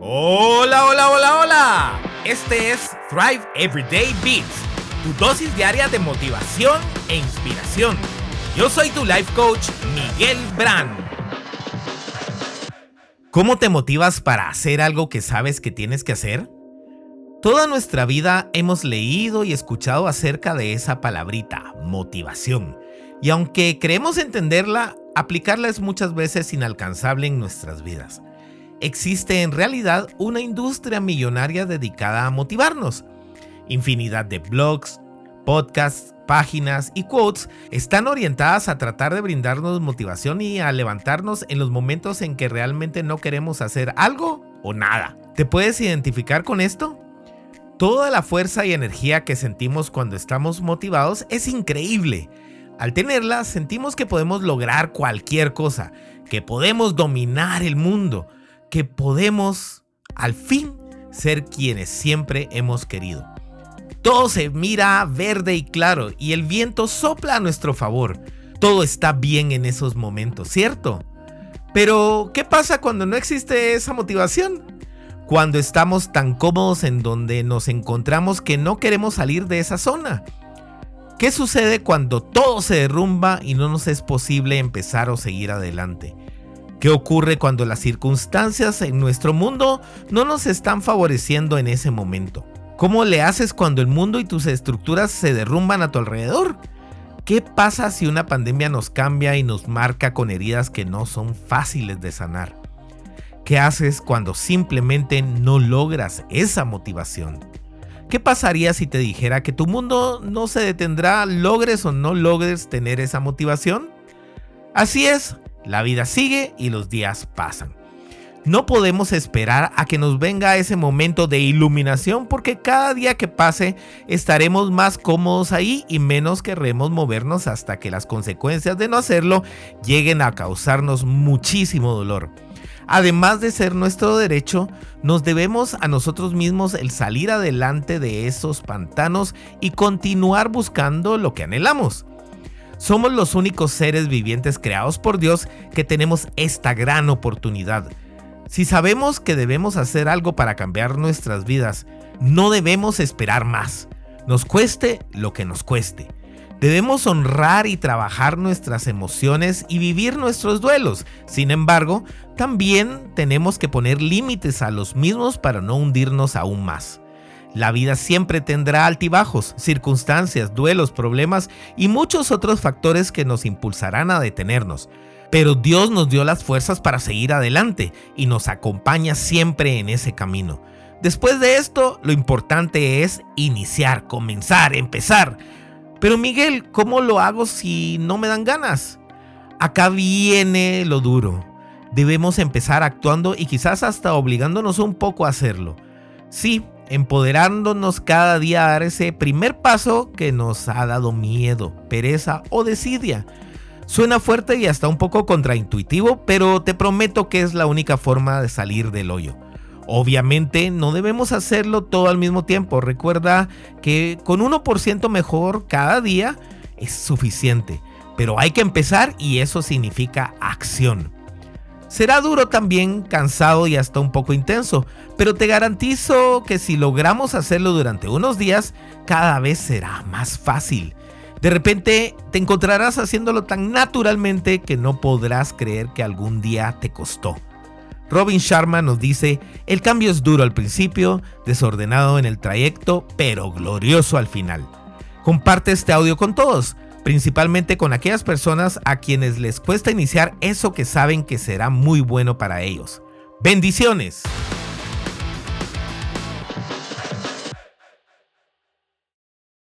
Hola, hola, hola, hola. Este es Thrive Everyday Beats, tu dosis diaria de motivación e inspiración. Yo soy tu life coach, Miguel Brand. ¿Cómo te motivas para hacer algo que sabes que tienes que hacer? Toda nuestra vida hemos leído y escuchado acerca de esa palabrita, motivación. Y aunque creemos entenderla, aplicarla es muchas veces inalcanzable en nuestras vidas existe en realidad una industria millonaria dedicada a motivarnos. Infinidad de blogs, podcasts, páginas y quotes están orientadas a tratar de brindarnos motivación y a levantarnos en los momentos en que realmente no queremos hacer algo o nada. ¿Te puedes identificar con esto? Toda la fuerza y energía que sentimos cuando estamos motivados es increíble. Al tenerla, sentimos que podemos lograr cualquier cosa, que podemos dominar el mundo, que podemos al fin ser quienes siempre hemos querido. Todo se mira verde y claro y el viento sopla a nuestro favor. Todo está bien en esos momentos, ¿cierto? Pero, ¿qué pasa cuando no existe esa motivación? Cuando estamos tan cómodos en donde nos encontramos que no queremos salir de esa zona. ¿Qué sucede cuando todo se derrumba y no nos es posible empezar o seguir adelante? ¿Qué ocurre cuando las circunstancias en nuestro mundo no nos están favoreciendo en ese momento? ¿Cómo le haces cuando el mundo y tus estructuras se derrumban a tu alrededor? ¿Qué pasa si una pandemia nos cambia y nos marca con heridas que no son fáciles de sanar? ¿Qué haces cuando simplemente no logras esa motivación? ¿Qué pasaría si te dijera que tu mundo no se detendrá, logres o no logres tener esa motivación? Así es, la vida sigue y los días pasan. No podemos esperar a que nos venga ese momento de iluminación porque cada día que pase estaremos más cómodos ahí y menos querremos movernos hasta que las consecuencias de no hacerlo lleguen a causarnos muchísimo dolor. Además de ser nuestro derecho, nos debemos a nosotros mismos el salir adelante de esos pantanos y continuar buscando lo que anhelamos. Somos los únicos seres vivientes creados por Dios que tenemos esta gran oportunidad. Si sabemos que debemos hacer algo para cambiar nuestras vidas, no debemos esperar más, nos cueste lo que nos cueste. Debemos honrar y trabajar nuestras emociones y vivir nuestros duelos. Sin embargo, también tenemos que poner límites a los mismos para no hundirnos aún más. La vida siempre tendrá altibajos, circunstancias, duelos, problemas y muchos otros factores que nos impulsarán a detenernos. Pero Dios nos dio las fuerzas para seguir adelante y nos acompaña siempre en ese camino. Después de esto, lo importante es iniciar, comenzar, empezar. Pero Miguel, ¿cómo lo hago si no me dan ganas? Acá viene lo duro. Debemos empezar actuando y quizás hasta obligándonos un poco a hacerlo. Sí, empoderándonos cada día a dar ese primer paso que nos ha dado miedo, pereza o desidia. Suena fuerte y hasta un poco contraintuitivo, pero te prometo que es la única forma de salir del hoyo. Obviamente no debemos hacerlo todo al mismo tiempo. Recuerda que con 1% mejor cada día es suficiente. Pero hay que empezar y eso significa acción. Será duro también, cansado y hasta un poco intenso, pero te garantizo que si logramos hacerlo durante unos días, cada vez será más fácil. De repente te encontrarás haciéndolo tan naturalmente que no podrás creer que algún día te costó. Robin Sharma nos dice, el cambio es duro al principio, desordenado en el trayecto, pero glorioso al final. Comparte este audio con todos principalmente con aquellas personas a quienes les cuesta iniciar eso que saben que será muy bueno para ellos. Bendiciones.